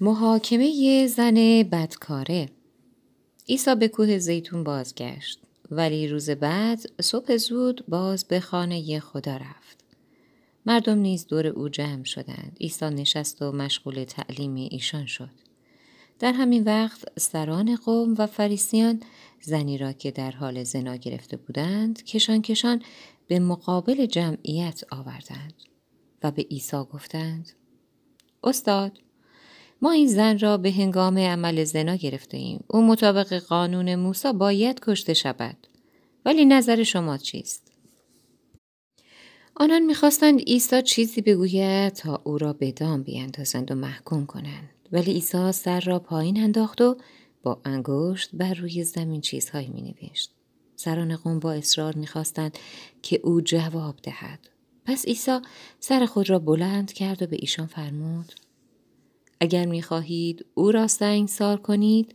محاکمه زن بدکاره. عیسی به کوه زیتون بازگشت ولی روز بعد صبح زود باز به خانه خدا رفت. مردم نیز دور او جمع شدند. عیسی نشست و مشغول تعلیم ایشان شد. در همین وقت سران قوم و فریسیان زنی را که در حال زنا گرفته بودند کشان کشان به مقابل جمعیت آوردند و به عیسی گفتند استاد ما این زن را به هنگام عمل زنا گرفته ایم. او مطابق قانون موسی باید کشته شود. ولی نظر شما چیست؟ آنان می‌خواستند عیسی چیزی بگوید تا او را به دام بیاندازند و محکوم کنند. ولی عیسی سر را پایین انداخت و با انگشت بر روی زمین چیزهایی می نوشت. سران قوم با اصرار می‌خواستند که او جواب دهد. پس عیسی سر خود را بلند کرد و به ایشان فرمود اگر می‌خواهید او را سنگ سار کنید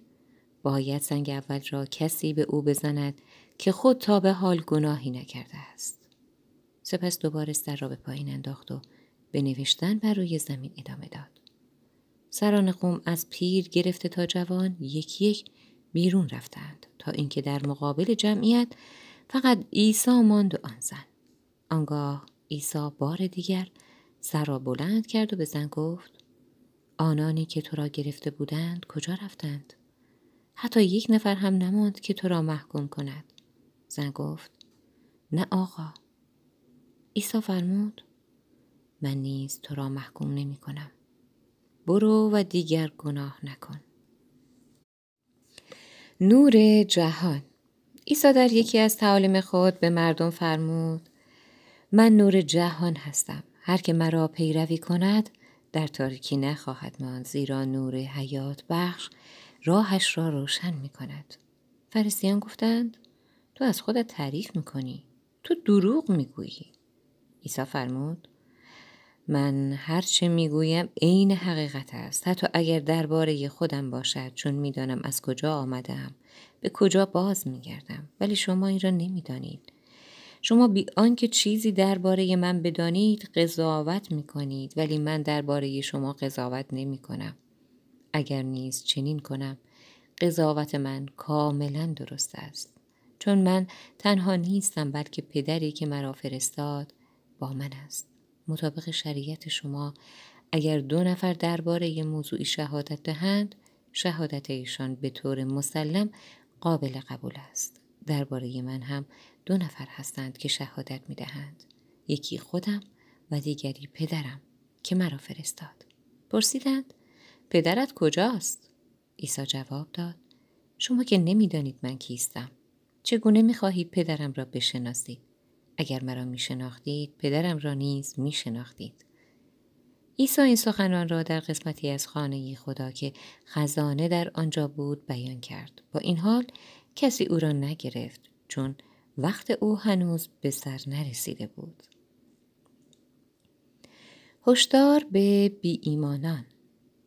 باید سنگ اول را کسی به او بزند که خود تا به حال گناهی نکرده است. سپس دوباره سر را به پایین انداخت و به نوشتن بر روی زمین ادامه داد. سران قوم از پیر گرفته تا جوان یکی یک بیرون رفتند تا اینکه در مقابل جمعیت فقط عیسی ماند و آن زن. آنگاه عیسی بار دیگر سر را بلند کرد و به زن گفت آنانی که تو را گرفته بودند کجا رفتند؟ حتی یک نفر هم نماند که تو را محکوم کند. زن گفت نه آقا. عیسی فرمود من نیز تو را محکوم نمی کنم. برو و دیگر گناه نکن. نور جهان عیسی در یکی از تعالیم خود به مردم فرمود من نور جهان هستم هر که مرا پیروی کند در تاریکی نخواهد ماند زیرا نور حیات بخش راهش را روشن می کند. فرستیان گفتند تو از خودت تعریف می‌کنی تو دروغ می‌گویی. عیسی فرمود من هرچه می‌گویم عین حقیقت است. حتی اگر درباره خودم باشد چون می‌دانم از کجا آمدم به کجا باز میگردم. ولی شما این را نمی‌دانید. شما بی آنکه چیزی درباره من بدانید قضاوت می کنید ولی من درباره شما قضاوت نمی کنم. اگر نیز چنین کنم قضاوت من کاملا درست است. چون من تنها نیستم بلکه پدری که مرا فرستاد با من است. مطابق شریعت شما اگر دو نفر درباره موضوعی شهادت دهند شهادت ایشان به طور مسلم قابل قبول است. درباره من هم دو نفر هستند که شهادت می دهند. یکی خودم و دیگری پدرم که مرا فرستاد. پرسیدند پدرت کجاست؟ عیسی جواب داد شما که نمی‌دانید من کیستم. چگونه می خواهید پدرم را بشناسید؟ اگر مرا می شناختید پدرم را نیز می شناختید. عیسی این سخنان را در قسمتی از خانه خدا که خزانه در آنجا بود بیان کرد. با این حال کسی او را نگرفت چون وقت او هنوز به سر نرسیده بود. هشدار به بی ایمانان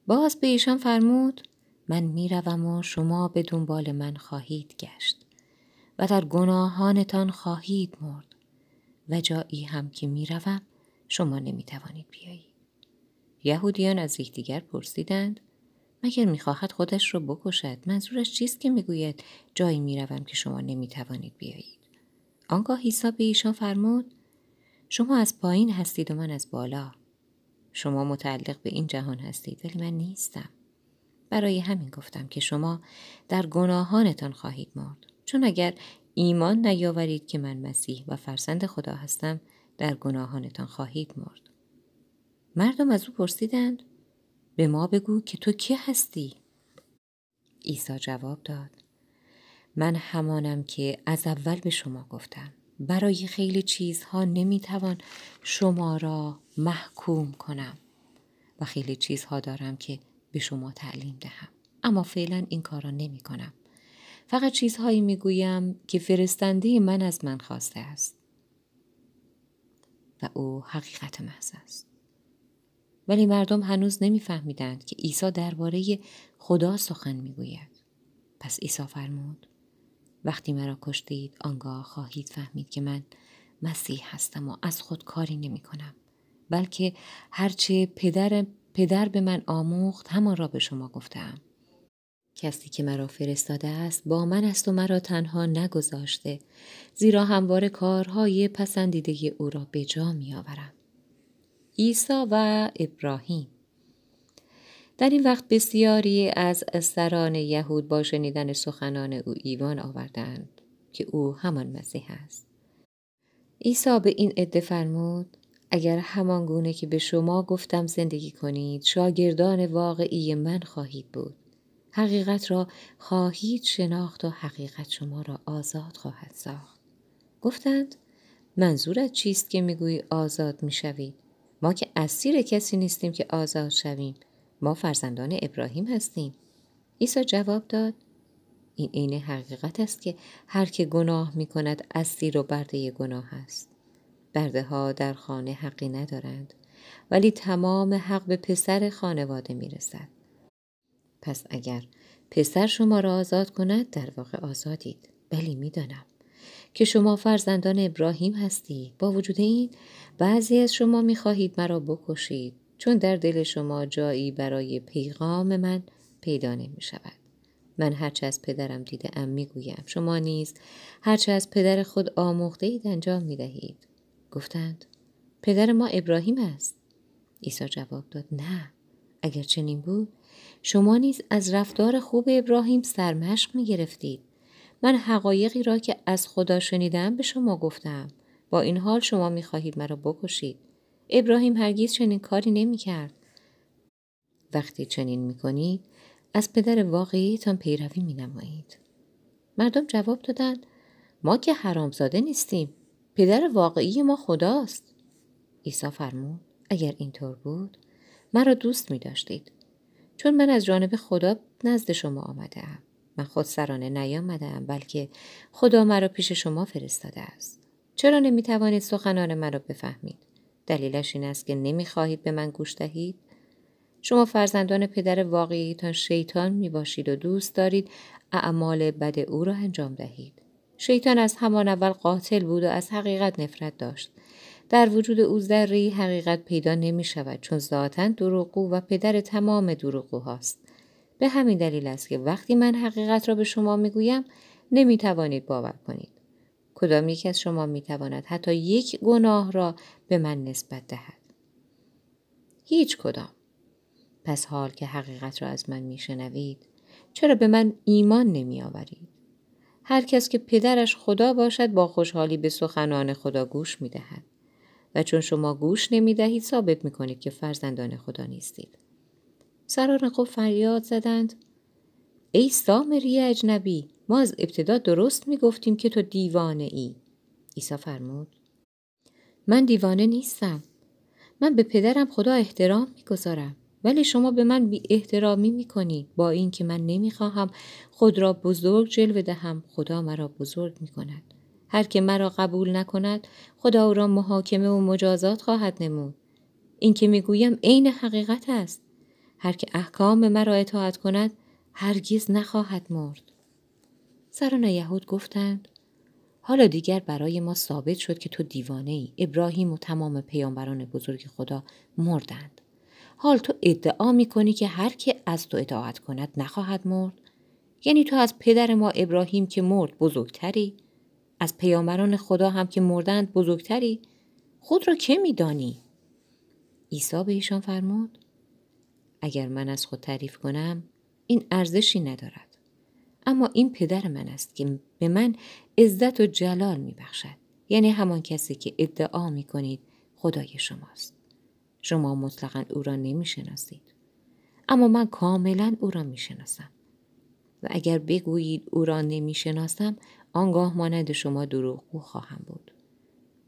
باز به ایشان فرمود من می‌روم و شما به دنبال من خواهید گشت و در گناهانتان خواهید مرد و جایی هم که می‌روم شما نمی‌توانید بیایید. یهودیان از یکدیگر پرسیدند مگر می‌خواهد خودش را بکشد؟ منظورش چیست که می‌گوید جایی می‌روم که شما نمی‌توانید بیایید؟ آنگاه عیسی به ایشان فرمود شما از پایین هستید و من از بالا. شما متعلق به این جهان هستید ولی من نیستم. برای همین گفتم که شما در گناهانتان خواهید مرد. چون اگر ایمان نیاورید که من مسیح و فرزند خدا هستم در گناهانتان خواهید مرد. مردم از او پرسیدند به ما بگو که تو کی هستی؟ عیسی جواب داد من همانم که از اول به شما گفتم. برای خیلی چیزها نمی‌توان شما را محکوم کنم و خیلی چیزها دارم که به شما تعلیم دهم. اما فعلا این کار را نمی کنم. فقط چیزهایی می‌گویم که فرستنده من از من خواسته است. و او حقیقت محض است. ولی مردم هنوز نمیفهمیدند که عیسی درباره خدا سخن می‌گوید. پس عیسی فرمود وقتی مرا کشتید آنگاه خواهید فهمید که من مسیح هستم و از خود کاری نمی کنم بلکه هرچه پدر پدر به من آموخت همان را به شما گفتم کسی که مرا فرستاده است با من است و مرا تنها نگذاشته زیرا همواره کارهای پسندیده او را به جا می آورم. عیسی و ابراهیم در این وقت بسیاری از سران یهود با شنیدن سخنان او ایوان آوردند که او همان مسیح است. عیسی به این عده فرمود اگر همان گونه که به شما گفتم زندگی کنید شاگردان واقعی من خواهید بود. حقیقت را خواهید شناخت و حقیقت شما را آزاد خواهد ساخت. گفتند منظورت چیست که می‌گویی آزاد می‌شوید؟ ما که اسیر کسی نیستیم که آزاد شویم. ما فرزندان ابراهیم هستیم. عیسی جواب داد این عین حقیقت است که هر که گناه می کند اسیر و برده گناه است. برده ها در خانه حقی ندارند ولی تمام حق به پسر خانواده می رسد. پس اگر پسر شما را آزاد کند در واقع آزادید. بلی می‌دانم که شما فرزندان ابراهیم هستید. با وجود این بعضی از شما می خواهید مرا بکشید چون در دل شما جایی برای پیغام من پیدا نمی شود. من هرچه از پدرم دیده ام می گویم. شما نیز هرچه از پدر خود آموخته اید انجام می دهید. گفتند پدر ما ابراهیم است. عیسی جواب داد نه. اگر چنین بود شما نیز از رفتار خوب ابراهیم سرمشق می گرفتید. من حقایقی را که از خدا شنیدم به شما گفتم. با این حال شما می خواهید مرا بکشید. ابراهیم هرگیز چنین کاری نمی کرد. وقتی چنین می کنید از پدر واقعیتان پیروی می نمایید. مردم جواب دادند ما که حرامزاده نیستیم. پدر واقعی ما خداست. عیسی فرمود اگر اینطور بود مرا دوست می داشتید. چون من از جانب خدا نزد شما آمده ام. من خود سرانه نیامده ام بلکه خدا مرا پیش شما فرستاده است. چرا نمی توانید سخنان مرا بفهمید؟ دلیلش این است که نمی خواهید به من گوش دهید؟ شما فرزندان پدر واقعیتان شیطان می باشید و دوست دارید اعمال بد او را انجام دهید. شیطان از همان اول قاتل بود و از حقیقت نفرت داشت. در وجود او ذره حقیقت پیدا نمی شود چون ذاتا دروغگو و پدر تمام دروغگوهاست. به همین دلیل است که وقتی من حقیقت را به شما می گویم نمی توانید باور کنید. کدام یک از شما می تواند حتی یک گناه را به من نسبت دهد؟ هیچ کدام. پس حال که حقیقت را از من میشنوید چرا به من ایمان نمی آورید؟ هر کس که پدرش خدا باشد با خوشحالی به سخنان خدا گوش می دهد. و چون شما گوش نمی دهید ثابت می کنید که فرزندان خدا نیستید. سران خوب فریاد زدند ای سامری اجنبی ما از ابتدا درست می گفتیم که تو دیوانه ای. عیسی فرمود من دیوانه نیستم. من به پدرم خدا احترام می گذارم. ولی شما به من بی احترامی می کنید با اینکه من نمی خواهم خود را بزرگ جلوه دهم خدا مرا بزرگ می کند. هر که مرا قبول نکند خدا او را محاکمه و مجازات خواهد نمود. این که می گویم عین حقیقت است. هر که احکام مرا اطاعت کند هرگز نخواهد مرد. سران یهود گفتند حالا دیگر برای ما ثابت شد که تو دیوانه ای. ابراهیم و تمام پیامبران بزرگ خدا مردند. حال تو ادعا می کنی که هر که از تو اطاعت کند نخواهد مرد؟ یعنی تو از پدر ما ابراهیم که مرد بزرگتری؟ از پیامبران خدا هم که مردند بزرگتری؟ خود را که میدانی؟ عیسی به ایشان فرمود اگر من از خود تعریف کنم این ارزشی ندارد اما این پدر من است که به من عزت و جلال می بخشد. یعنی همان کسی که ادعا می کنید خدای شماست شما مطلقا او را نمی شناسید. اما من کاملا او را می شناسم. و اگر بگویید او را نمی شناسم آنگاه مانند شما دروغگو خواهم بود.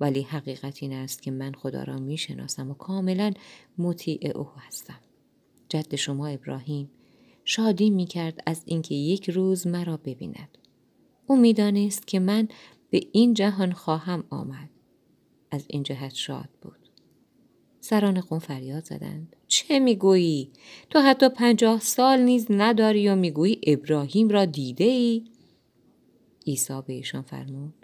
ولی حقیقت این است که من خدا را می شناسم و کاملا مطیع او هستم. جد شما ابراهیم شادی می کرد از اینکه یک روز مرا ببیند. او می‌دانست که من به این جهان خواهم آمد. از این جهت شاد بود. سران قوم فریاد زدند چه می‌گویی تو حتی پنجاه سال نیز نداری و می‌گویی ابراهیم را دیده ای عیسی به ایشان فرمود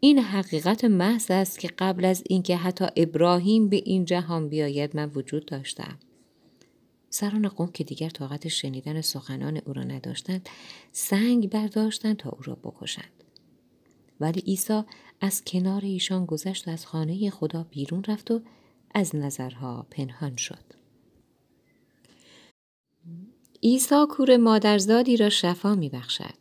این حقیقت محض است که قبل از اینکه حتی ابراهیم به این جهان بیاید من وجود داشتم سران قوم که دیگر طاقت شنیدن سخنان او را نداشتند سنگ برداشتند تا او را بکشند. ولی عیسی از کنار ایشان گذشت و از خانه خدا بیرون رفت و از نظرها پنهان شد. عیسی کور مادرزادی را شفا می بخشد.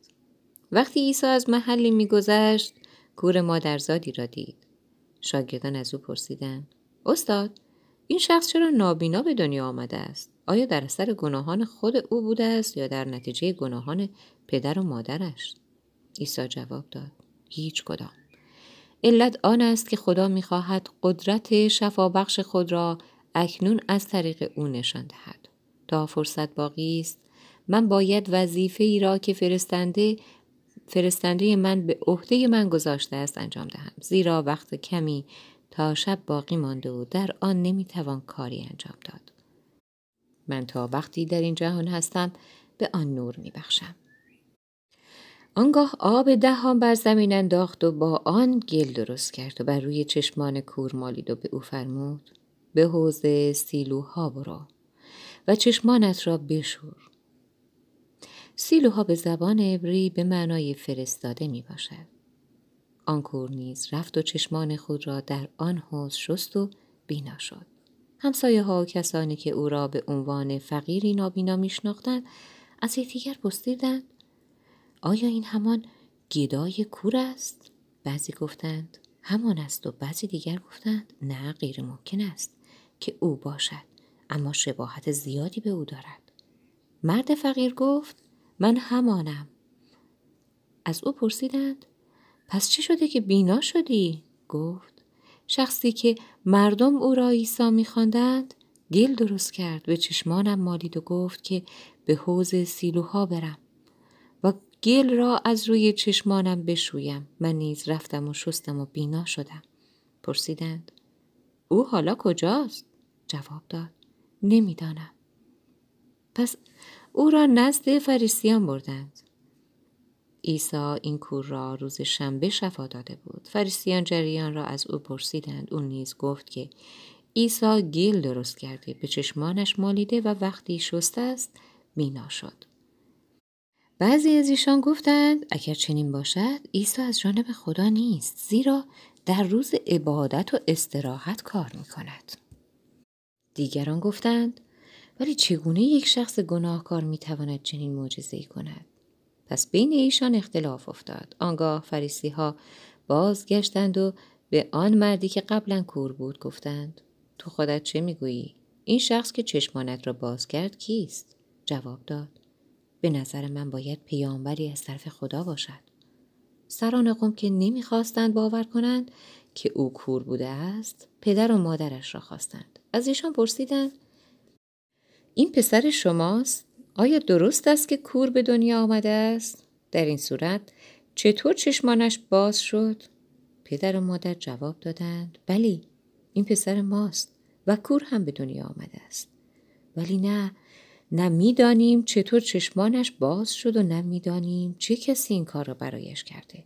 وقتی عیسی از محلی میگذشت کور مادرزادی را دید. شاگردان از او پرسیدند استاد این شخص چرا نابینا به دنیا آمده است؟ آیا در اثر گناهان خود او بوده است یا در نتیجه گناهان پدر و مادرش؟ عیسی جواب داد هیچ کدام. علت آن است که خدا می‌خواهد قدرت شفابخش خود را اکنون از طریق او نشان دهد. تا فرصت باقی است. من باید وظیفه ای را که فرستنده فرستنده من به عهده من گذاشته است انجام دهم. زیرا وقت کمی تا شب باقی مانده و در آن نمی‌توان کاری انجام داد. من تا وقتی در این جهان هستم به آن نور میبخشم آنگاه آب دهان بر زمین انداخت و با آن گل درست کرد و بر روی چشمان کور مالید و به او فرمود به حوز سیلوها برو و چشمانت را بشور سیلوها به زبان عبری به معنای فرستاده می باشد. آن کور نیز رفت و چشمان خود را در آن حوز شست و بینا شد. همسایه ها و کسانی که او را به عنوان فقیری نابینا میشناختند از یکدیگر پرسیدند آیا این همان گدای کور است؟ بعضی گفتند همان است و بعضی دیگر گفتند نه غیر ممکن است که او باشد اما شباهت زیادی به او دارد. مرد فقیر گفت من همانم. از او پرسیدند پس چه شده که بینا شدی؟ گفت شخصی که مردم او را عیسی میخواندند گل درست کرد. به چشمانم مالید و گفت که به حوز سیلوها برم و گل را از روی چشمانم بشویم. من نیز رفتم و شستم و بینا شدم. پرسیدند او حالا کجاست؟ جواب داد نمی‌دانم. پس او را نزد فریسیان بردند. عیسی این کور را روز شنبه شفا داده بود. فریسیان جریان را از او پرسیدند. او نیز گفت که عیسی گیل درست کرده به چشمانش مالیده و وقتی شسته است بینا شد. بعضی از ایشان گفتند اگر چنین باشد عیسی از جانب خدا نیست زیرا در روز عبادت و استراحت کار می کند. دیگران گفتند ولی چگونه یک شخص گناهکار می تواند چنین معجزه‌ای کند؟ پس بین ایشان اختلاف افتاد. آنگاه فریسی ها بازگشتند و به آن مردی که قبلا کور بود گفتند تو خودت چه می‌گویی؟ این شخص که چشمانت را باز کرد کیست؟ جواب داد به نظر من باید پیامبری از طرف خدا باشد. سران قوم که نمی‌خواستند باور کنند که او کور بوده است پدر و مادرش را خواستند. از ایشان پرسیدند این پسر شماست؟ آیا درست است که کور به دنیا آمده است؟ در این صورت چطور چشمانش باز شد؟ پدر و مادر جواب دادند بلی این پسر ماست و کور هم به دنیا آمده است. ولی نه نه می‌دانیم چطور چشمانش باز شد و نه می‌دانیم چه کسی این کار را برایش کرده.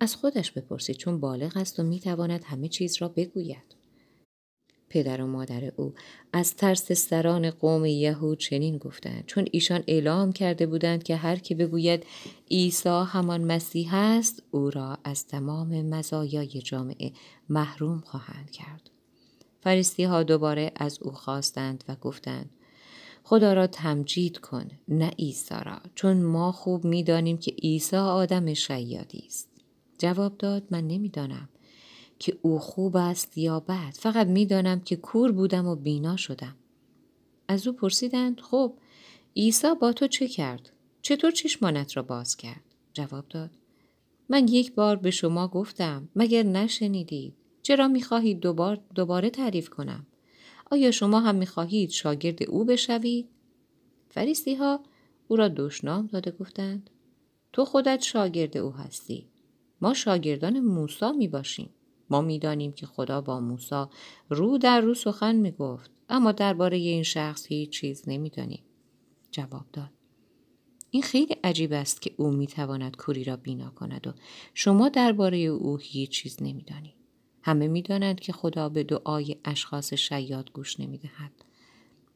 از خودش بپرسید چون بالغ است و می‌تواند همه چیز را بگوید. پدر و مادر او. از ترس سران قوم یهود چنین گفتند. چون ایشان اعلام کرده بودند که هر که بگوید عیسی همان مسیح است او را از تمام مزایای جامعه محروم خواهند کرد. فریستی ها دوباره از او خواستند و گفتند خدا را تمجید کن نه عیسی را چون ما خوب می‌دانیم که عیسی آدم شیادی است. جواب داد من نمی‌دانم. که او خوب است یا بد فقط می‌دانم که کور بودم و بینا شدم. از او پرسیدند خب عیسی با تو چه کرد؟ چطور چشمانت را باز کرد؟ جواب داد من یک بار به شما گفتم مگر نشنیدید؟ چرا می‌خواهید دوبار دوباره تعریف کنم؟ آیا شما هم می‌خواهید شاگرد او بشوید؟ فریستی ها او را دشنام داده گفتند تو خودت شاگرد او هستی. ما شاگردان موسی می باشیم ما می‌دانیم که خدا با موسی رو در رو سخن می گفت اما درباره این شخص هیچ چیز نمی‌دانیم. جواب داد. این خیلی عجیب است که او می‌تواند کوری را بینا کند و شما درباره او هیچ چیز نمی‌دانید. همه می‌دانند که خدا به دعای اشخاص شیاد گوش نمی‌دهد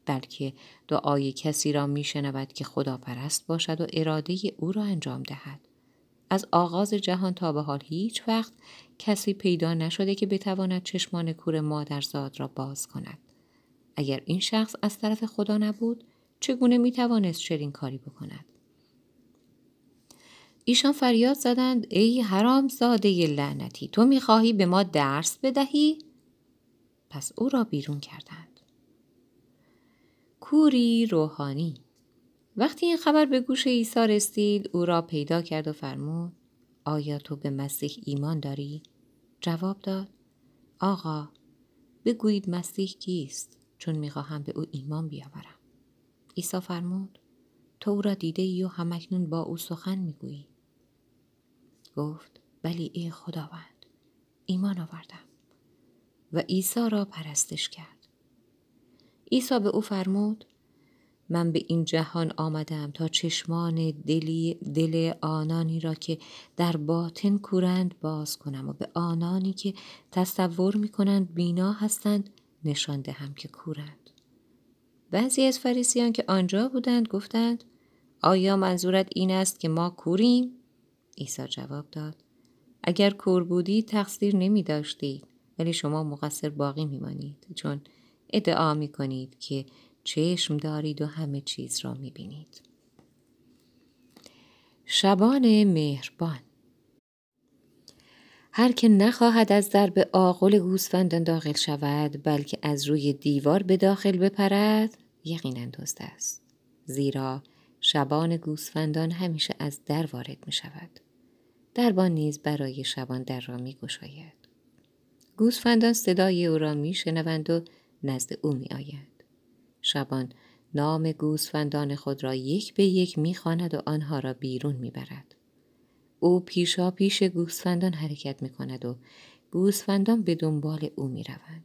بلکه دعای کسی را می شنود که خدا پرست باشد و اراده او را انجام دهد. از آغاز جهان تا به حال هیچ وقت کسی پیدا نشده که بتواند چشمان کور مادرزاد را باز کند. اگر این شخص از طرف خدا نبود چگونه می توانست چنین کاری بکند؟ ایشان فریاد زدند ای حرام زاده لعنتی تو می‌خواهی به ما درس بدهی؟ پس او را بیرون کردند. کوری روحانی وقتی این خبر به گوش عیسی رسید او را پیدا کرد و فرمود آیا تو به مسیح ایمان داری؟ جواب داد آقا بگویید مسیح کیست چون می‌خواهم به او ایمان بیاورم. عیسی فرمود تو او را دیده ای و همکنون با او سخن می‌گویی. گفت بلی ای خداوند ایمان آوردم و عیسی را پرستش کرد. عیسی به او فرمود من به این جهان آمدم تا چشمان دلی دل آنانی را که در باطن کورند باز کنم و به آنانی که تصور می کنند بینا هستند نشان دهم که کورند. بعضی از فریسیان که آنجا بودند گفتند آیا منظورت این است که ما کوریم؟ عیسی جواب داد اگر کور بودی تقصیر نمی داشتید ولی شما مقصر باقی میمانید چون ادعا می کنید که چشم دارید و همه چیز را می بینید. شبان مهربان هر که نخواهد از درب آقل گوسفندان داخل شود بلکه از روی دیوار به داخل بپرد یقینا دزد است زیرا شبان گوسفندان همیشه از در وارد می شود دربان نیز برای شبان در را می گشاید گوسفندان صدای او را می شنوند و نزد او می آید. شبان نام گوسفندان خود را یک به یک می‌خواند و آنها را بیرون می‌برد. او پیشا پیش گوسفندان حرکت می کند و گوسفندان به دنبال او می روند.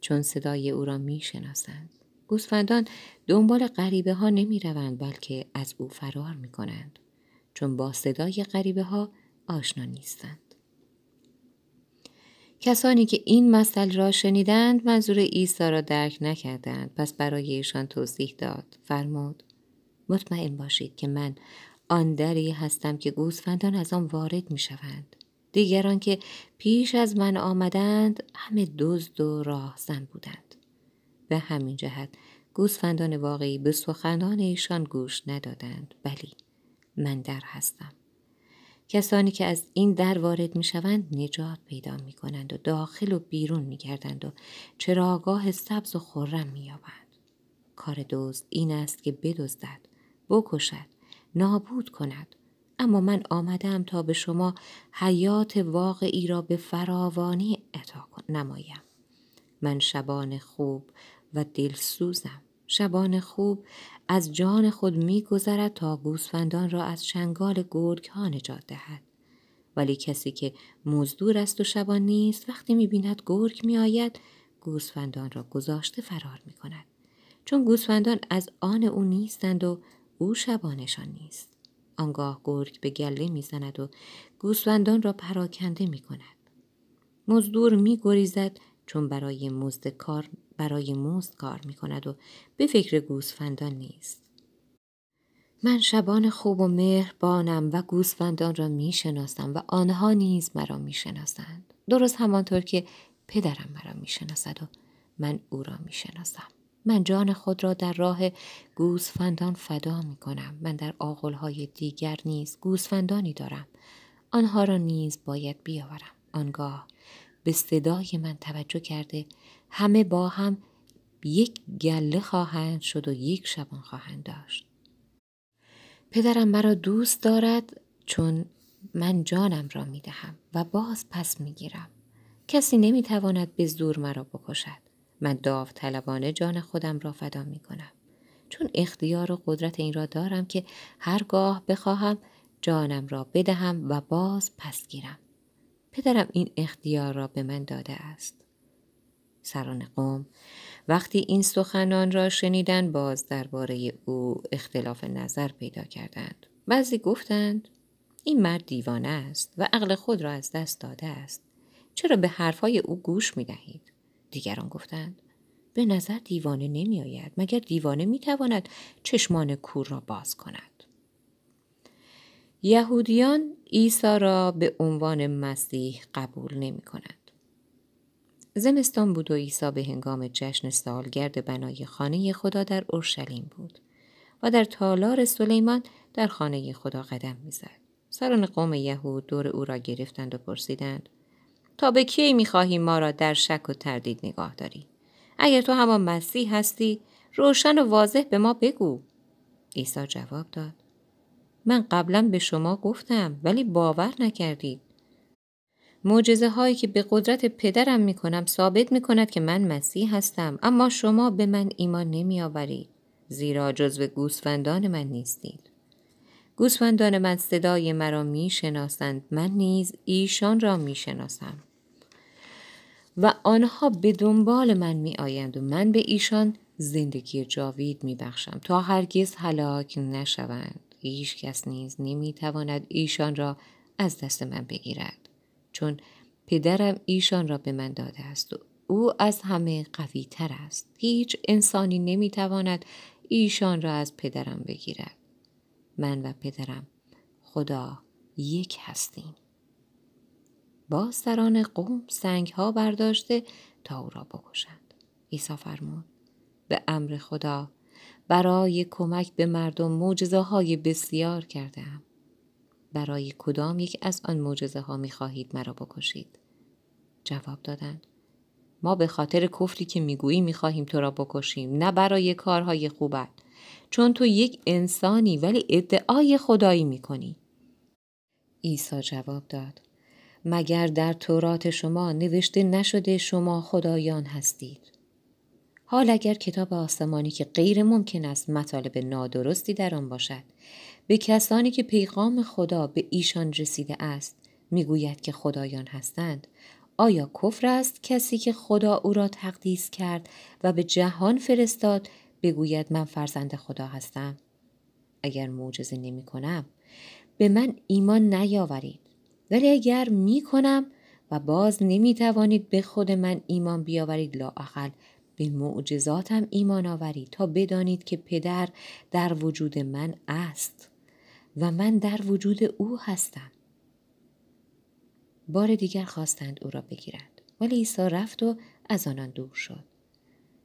چون صدای او را می شناسند. گوسفندان دنبال غریبه ها نمی روند بلکه از او فرار می کنند. چون با صدای غریبه ها آشنا نیستند. کسانی که این مثل را شنیدند منظور عیسی را درک نکردند پس برای ایشان توضیح داد فرمود مطمئن باشید که من آن دری هستم که گوسفندان از آن وارد می شوند. دیگران که پیش از من آمدند همه دزد و راهزن بودند. به همین جهت گوسفندان واقعی به سخنان ایشان گوش ندادند ولی من در هستم. کسانی که از این در وارد می شوند نجات پیدا می کنند و داخل و بیرون می گردند و چراگاه سبز و خورم می یابند. کار دزد این است که بدزدد، بکشد، نابود کند. اما من آمدم تا به شما حیات واقعی را به فراوانی عطا نمایم. من شبان خوب و دلسوزم. شبان خوب از جان خود میگذرد تا گوسفندان را از چنگال گرگ ها نجات دهد. ولی کسی که مزدور است و شبان نیست وقتی می‌بیند گرگ میآید گوسفندان را گذاشته فرار می کند. چون گوسفندان از آن او نیستند و او شبانشان نیست. آنگاه گرگ به گله می‌زند و گوسفندان را پراکنده می کند. مزدور می گریزد چون برای مزد کار برای مزد کار می کند و به فکر گوسفندان نیست. من شبان خوب و مهربانم و گوسفندان را می شناسم و آنها نیز مرا می شناسند. درست همانطور که پدرم مرا می شناسد و من او را می شناسم. من جان خود را در راه گوسفندان فدا می کنم. من در آغلهای دیگر نیز گوسفندانی دارم. آنها را نیز باید بیاورم. آنگاه به صدای من توجه کرده همه با هم یک گله خواهند شد و یک شبان خواهند داشت. پدرم مرا دوست دارد چون من جانم را می دهم و باز پس می گیرم. کسی نمی تواند به زور مرا بکشد. من داوطلبانه جان خودم را فدا می کنم. چون اختیار و قدرت این را دارم که هرگاه بخواهم جانم را بدهم و باز پس گیرم. پدرم این اختیار را به من داده است. سران قوم وقتی این سخنان را شنیدن باز درباره او اختلاف نظر پیدا کردند. بعضی گفتند این مرد دیوانه است و عقل خود را از دست داده است. چرا به حرفهای او گوش می دهید؟ دیگران گفتند به نظر دیوانه نمی آید مگر دیوانه می تواند چشمان کور را باز کند یهودیان عیسی را به عنوان مسیح قبول نمی کند. زمستان بود و عیسی به هنگام جشن سالگرد بنای خانه خدا در اورشلیم بود و در تالار سلیمان در خانه خدا قدم می‌زد. سران قوم یهود دور او را گرفتند و پرسیدند تا به کی می‌خواهی ما را در شک و تردید نگاه داری اگر تو همان مسیح هستی روشن و واضح به ما بگو عیسی جواب داد من قبلا به شما گفتم ولی باور نکردید. معجزه هایی که به قدرت پدرم می کنم ثابت می کند که من مسیح هستم اما شما به من ایمان نمی آورید زیرا جزو گوسفندان من نیستید. گوسفندان من صدای مرا می شناسند من نیز ایشان را می شناسم و آنها به دنبال من می آیند و من به ایشان زندگی جاوید می بخشم تا هرگز هلاک نشوند. هیچ کس نیز نمی تواند ایشان را از دست من بگیرد چون پدرم ایشان را به من داده است و او از همه قوی تر است. هیچ انسانی نمی تواند ایشان را از پدرم بگیرد. من و پدرم خدا یک هستیم. با سران قوم سنگ ها برداشته تا او را بکشند. عیسی فرمود به امر خدا برای کمک به مردم معجزه های بسیار کردم برای کدام یک از آن معجزه ها می خواهید مرا بکشید؟ جواب دادند ما به خاطر کفری که می‌گویی می‌خواهیم تو را بکشیم نه برای کارهای خوبت. چون تو یک انسانی ولی ادعای خدایی می‌کنی. عیسی جواب داد. مگر در تورات شما نوشته نشده شما خدایان هستید؟ حال اگر کتاب آسمانی که غیر ممکن است مطالب نادرستی در آن باشد به کسانی که پیغام خدا به ایشان رسیده است می‌گوید که خدایان هستند آیا کفر است کسی که خدا او را تقدیس کرد و به جهان فرستاد بگوید من فرزند خدا هستم؟ اگر معجزه نمی کنم به من ایمان نیاورید. ولی اگر می کنم و باز نمی توانید به خود من ایمان بیاورید لااقل به معجزاتم ایمان آورید تا بدانید که پدر در وجود من است و من در وجود او هستم. بار دیگر خواستند او را بگیرند ولی عیسی رفت و از آنان دور شد.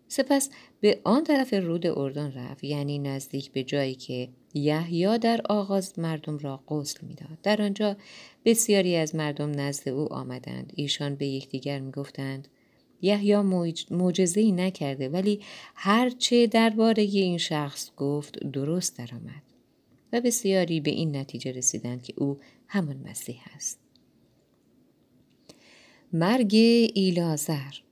سپس به آن طرف رود اردن رفت یعنی نزدیک به جایی که یحیی در آغاز مردم را غسل می‌داد. در آنجا بسیاری از مردم نزد او آمدند. ایشان به یکدیگر می‌گفتند یحیی معجزهای نکرده ولی هرچه درباره این شخص گفت درست درآمد و بسیاری به این نتیجه رسیدند که او همان مسیح است مرگ ایلازر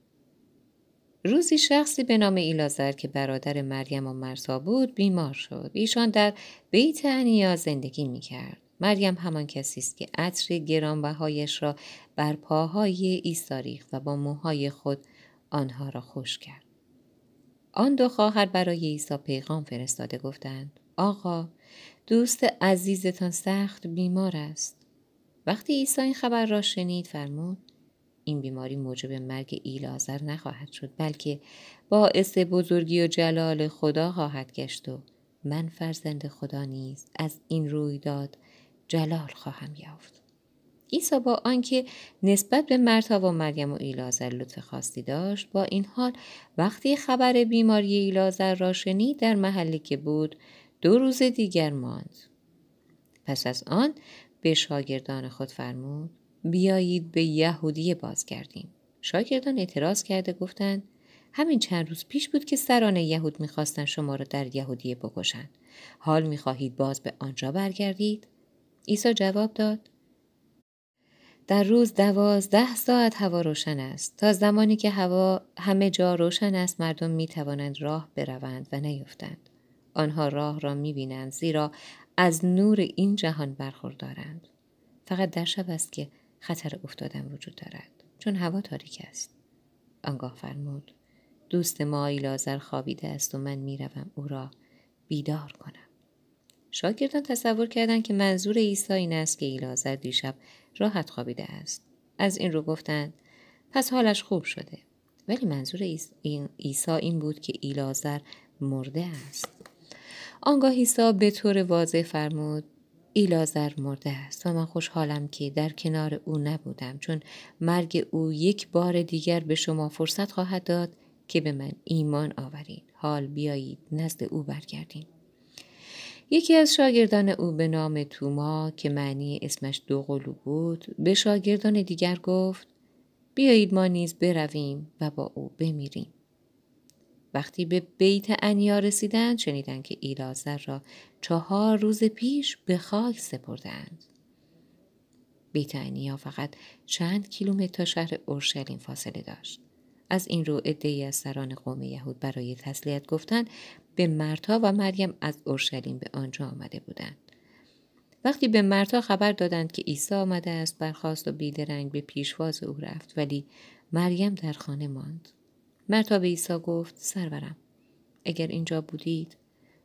روزی شخصی به نام ایلازر که برادر مریم و مرسا بود بیمار شد. ایشان در بیت انیا زندگی می کرد. مریم همان کسی است که عطر گرانبهایش را بر پاهای عیسی و با موهای خود آنها را خوش کرد. آن دو خواهر برای عیسی پیغام فرستاده گفتند آقا دوست عزیزتان سخت بیمار است. وقتی عیسی این خبر را شنید فرمود این بیماری موجب مرگ ایلازر نخواهد شد بلکه باعث بزرگی و جلال خدا خواهد گشت و من فرزند خدا نیز از این رویداد جلال خواهم یافت. عیسی با آنکه نسبت به مرتا و مریم و ایلازر لطف خاصی داشت با این حال وقتی خبر بیماری ایلازر را شنید در محلی که بود دو روز دیگر ماند. پس از آن به شاگردان خود فرمود بیایید به یهودیه بازگردیم. شاگردان اعتراض کرده گفتند همین چند روز پیش بود که سران یهود می‌خواستند شما را در یهودیه بکشند. حال می‌خواهید باز به آنجا برگردید؟ عیسی جواب داد در روز دوازده ساعت هوا روشن است. تا زمانی که هوا همه جا روشن است مردم می توانند راه بروند و نیفتند. آنها راه را می بینند زیرا از نور این جهان برخوردارند. فقط در شب است که خطر افتادن وجود دارد چون هوا تاریک است. آنگاه فرمود دوست ما ایلازر خوابیده است و من می‌روم او را بیدار کنم. شاگردان تصور کردند که منظور عیسی این است که ایلازر دیشب راحت خوابیده است. از این رو گفتند پس حالش خوب شده. ولی منظور عیسی این بود که ایلازر مرده است. آنگاه عیسی به طور واضح فرمود ایلازر مرده است و من خوشحالم که در کنار او نبودم چون مرگ او یک بار دیگر به شما فرصت خواهد داد که به من ایمان آورید حال بیایید نزد او برگردیم. یکی از شاگردان او به نام توما که معنی اسمش دوقلو بود به شاگردان دیگر گفت بیایید ما نیز برویم و با او بمیریم. وقتی به بیت انیا رسیدند شنیدند که ایلازر را چهار روز پیش به خاک سپردند. بیت انیا فقط چند کیلومتر تا شهر اورشلیم فاصله داشت. از این رو ای از سران قوم یهود برای تسلیت گفتند به مرتا و مریم از اورشلیم به آنجا آمده بودند وقتی به مرتا خبر دادند که عیسی آمده است برخواست و بیدرنگ به پیشواز او رفت ولی مریم در خانه ماند مرتا به عیسی گفت سرورم اگر اینجا بودید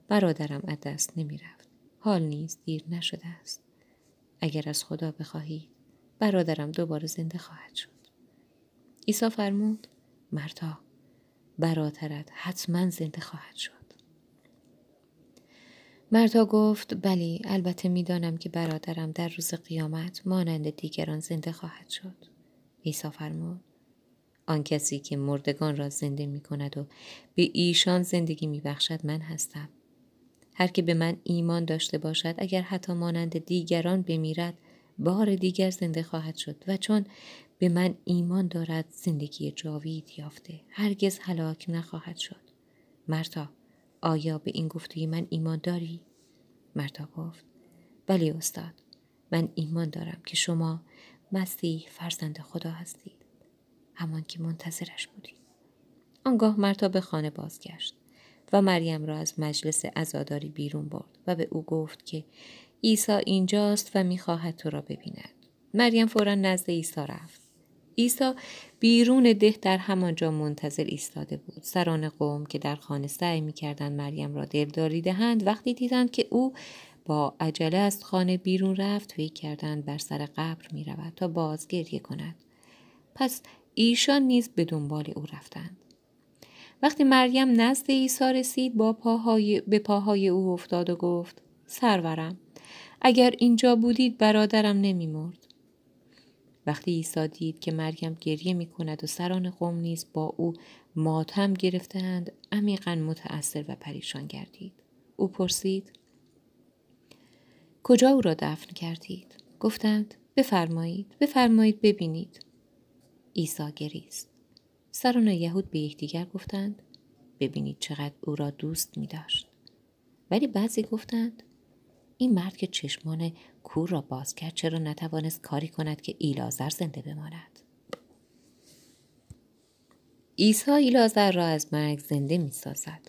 برادرم از دست نمی رفت. حال نیز دیر نشده است. اگر از خدا بخواهید برادرم دوباره زنده خواهد شد. عیسی فرمود مرتا برادرت حتما زنده خواهد شد. مرتا گفت بلی البته می‌دانم که برادرم در روز قیامت مانند دیگران زنده خواهد شد. عیسی فرمود آن کسی که مردگان را زنده می کند و به ایشان زندگی می بخشد من هستم. هر که به من ایمان داشته باشد اگر حتی مانند دیگران بمیرد بار دیگر زنده خواهد شد و چون به من ایمان دارد زندگی جاوید یافته. هرگز هلاک نخواهد شد. مرتا آیا به این گفتگی من ایمان داری؟ مرتا گفت بلی استاد. من ایمان دارم که شما مسیح فرزند خدا هستید. همان که منتظرش بودیم. آنگاه مرتا به خانه بازگشت و مریم را از مجلس عزاداری بیرون برد و به او گفت که عیسی اینجاست و می‌خواهد تو را ببیند. مریم فورا نزد عیسی رفت. عیسی بیرون ده در همانجا منتظر ایستاده بود. سران قوم که در خانه سعی می‌کردند مریم را دلداری دهند وقتی دیدند که او با عجله از خانه بیرون رفت فکر کردند بر سر قبر می رود تا بازگریه کند. پس ایشان نیز به دنبال او رفتند. وقتی مریم نزد عیسی رسید با پاهای به پاهای او افتاد و گفت سرورم اگر اینجا بودید برادرم نمیمرد. وقتی عیسی دید که مریم گریه می کند و سران قوم نیز با او ماتم گرفتند عمیقا متأثر و پریشان گردید. او پرسید کجا او را دفن کردید؟ گفتند بفرمایید بفرمایید ببینید. عیسی گریست. سران یهود به یکدیگر گفتند ببینید چقدر او را دوست می داشت. ولی بعضی گفتند این مرد که چشمان کور را باز کرد چرا نتوانست کاری کند که ایلازر زنده بماند عیسی ایلازر را از مرگ زنده می سازد.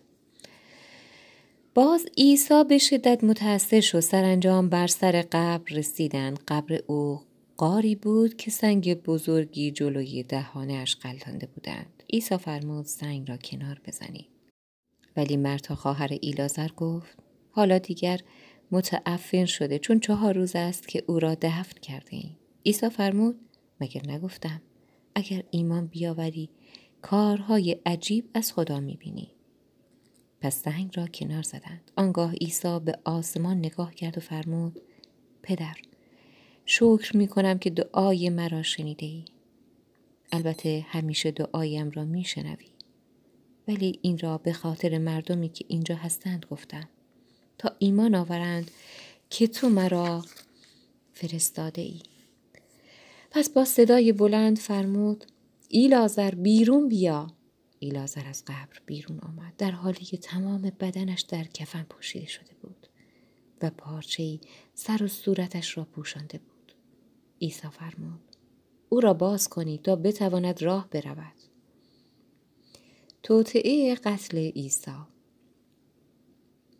باز عیسی به شدت متأثر شد سرانجام بر سر قبر رسیدند قبر او قاری بود که سنگ بزرگی جلوی دهانش قلتانده بودند. عیسی فرمود سنگ را کنار بزنید. ولی مرتا خواهر ایلازر گفت حالا دیگر متعفن شده چون چهار روز است که او را دفن کرده ایم. عیسی فرمود مگر نگفتم اگر ایمان بیاوری کارهای عجیب از خدا می‌بینی. پس سنگ را کنار زدند. آنگاه عیسی به آسمان نگاه کرد و فرمود پدر شکر می کنم که دعای مرا شنیده ای. البته همیشه دعایم را می شنوی. ولی این را به خاطر مردمی که اینجا هستند گفتم تا ایمان آورند که تو مرا فرستاده ای. پس با صدای بلند فرمود ایلازر بیرون بیا. ایلازر از قبر بیرون آمد در حالی که تمام بدنش در کفن پوشیده شده بود و پارچه سر و صورتش را پوشانده بود. عیسی فرمود او را باز کنید تا بتواند راه برود توطعه قتل عیسی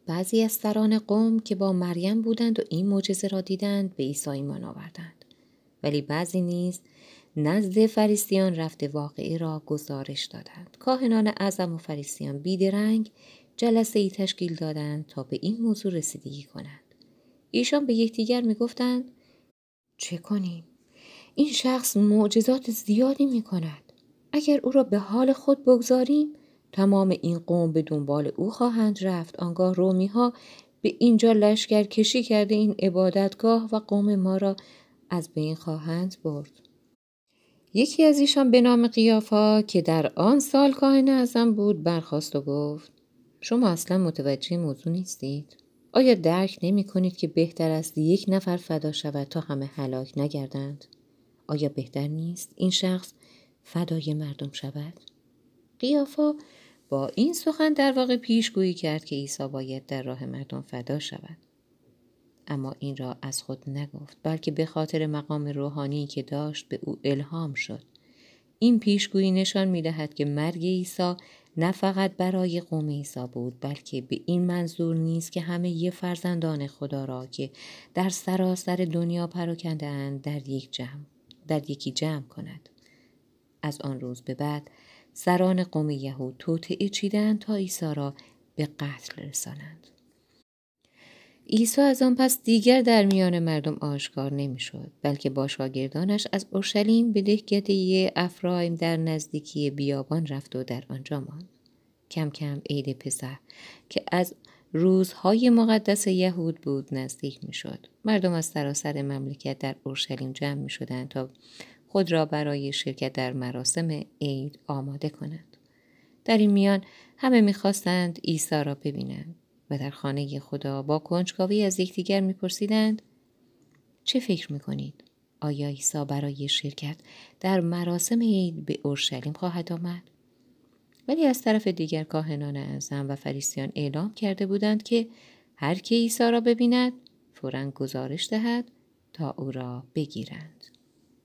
بعضی از سران قوم که با مریم بودند و این معجزه را دیدند به عیسی ایمان آوردند ولی بعضی نیز نزد فریسیان رفته واقعی را گزارش دادند کاهنان اعظم و فریسیان بیدرنگ جلسه ای تشکیل دادند تا به این موضوع رسیدگی کنند ایشان به یکدیگر می‌گفتند چه کنیم؟ این شخص معجزات زیادی می کند. اگر او را به حال خود بگذاریم تمام این قوم به دنبال او خواهند رفت آنگاه رومی ها به اینجا لشکر کشی کرده این عبادتگاه و قوم ما را از بین خواهند برد. یکی از ایشان به نام قیافا که در آن سال کاهن ازم بود برخواست و گفت شما اصلا متوجه موضوع نیستید؟ آیا درک نمی کنید که بهتر است یک نفر فدا شود تا همه هلاک نگردند؟ آیا بهتر نیست این شخص فدای مردم شود؟ قیافا با این سخن در واقع پیشگویی کرد که عیسی باید در راه مردم فدا شود. اما این را از خود نگفت بلکه به خاطر مقام روحانی که داشت به او الهام شد. این پیشگویی نشان می دهد که مرگ عیسی نه فقط برای قوم عیسی بود بلکه به این منظور نیست که همه یه فرزندان خدا را که در سراسر دنیا پراکنده اند در یک جمع در یکی جمع کند. از آن روز به بعد سران قوم یهود توطعه چیدند تا عیسی را به قتل رسانند. عیسی از آن پس دیگر در میان مردم آشکار نمی‌شد بلکه با شاگردانش از اورشلیم به دهکده افرایم در نزدیکی بیابان رفت و در آنجا ماند کم کم عید پسر که از روزهای مقدس یهود بود نزدیک می‌شد مردم از سراسر مملکت در اورشلیم جمع می شدند تا خود را برای شرکت در مراسم عید آماده کنند. در این میان همه می‌خواستند عیسی را ببینند و در خانه خدا با کنجکاوی از یکدیگر میپرسیدند چه فکر می‌کنید؟ آیا عیسی برای شرکت در مراسم عید به اورشلیم خواهد آمد؟ ولی از طرف دیگر کاهنان اعظم و فریسیان اعلام کرده بودند که هر که عیسی را ببیند فورا گزارش دهد تا او را بگیرند.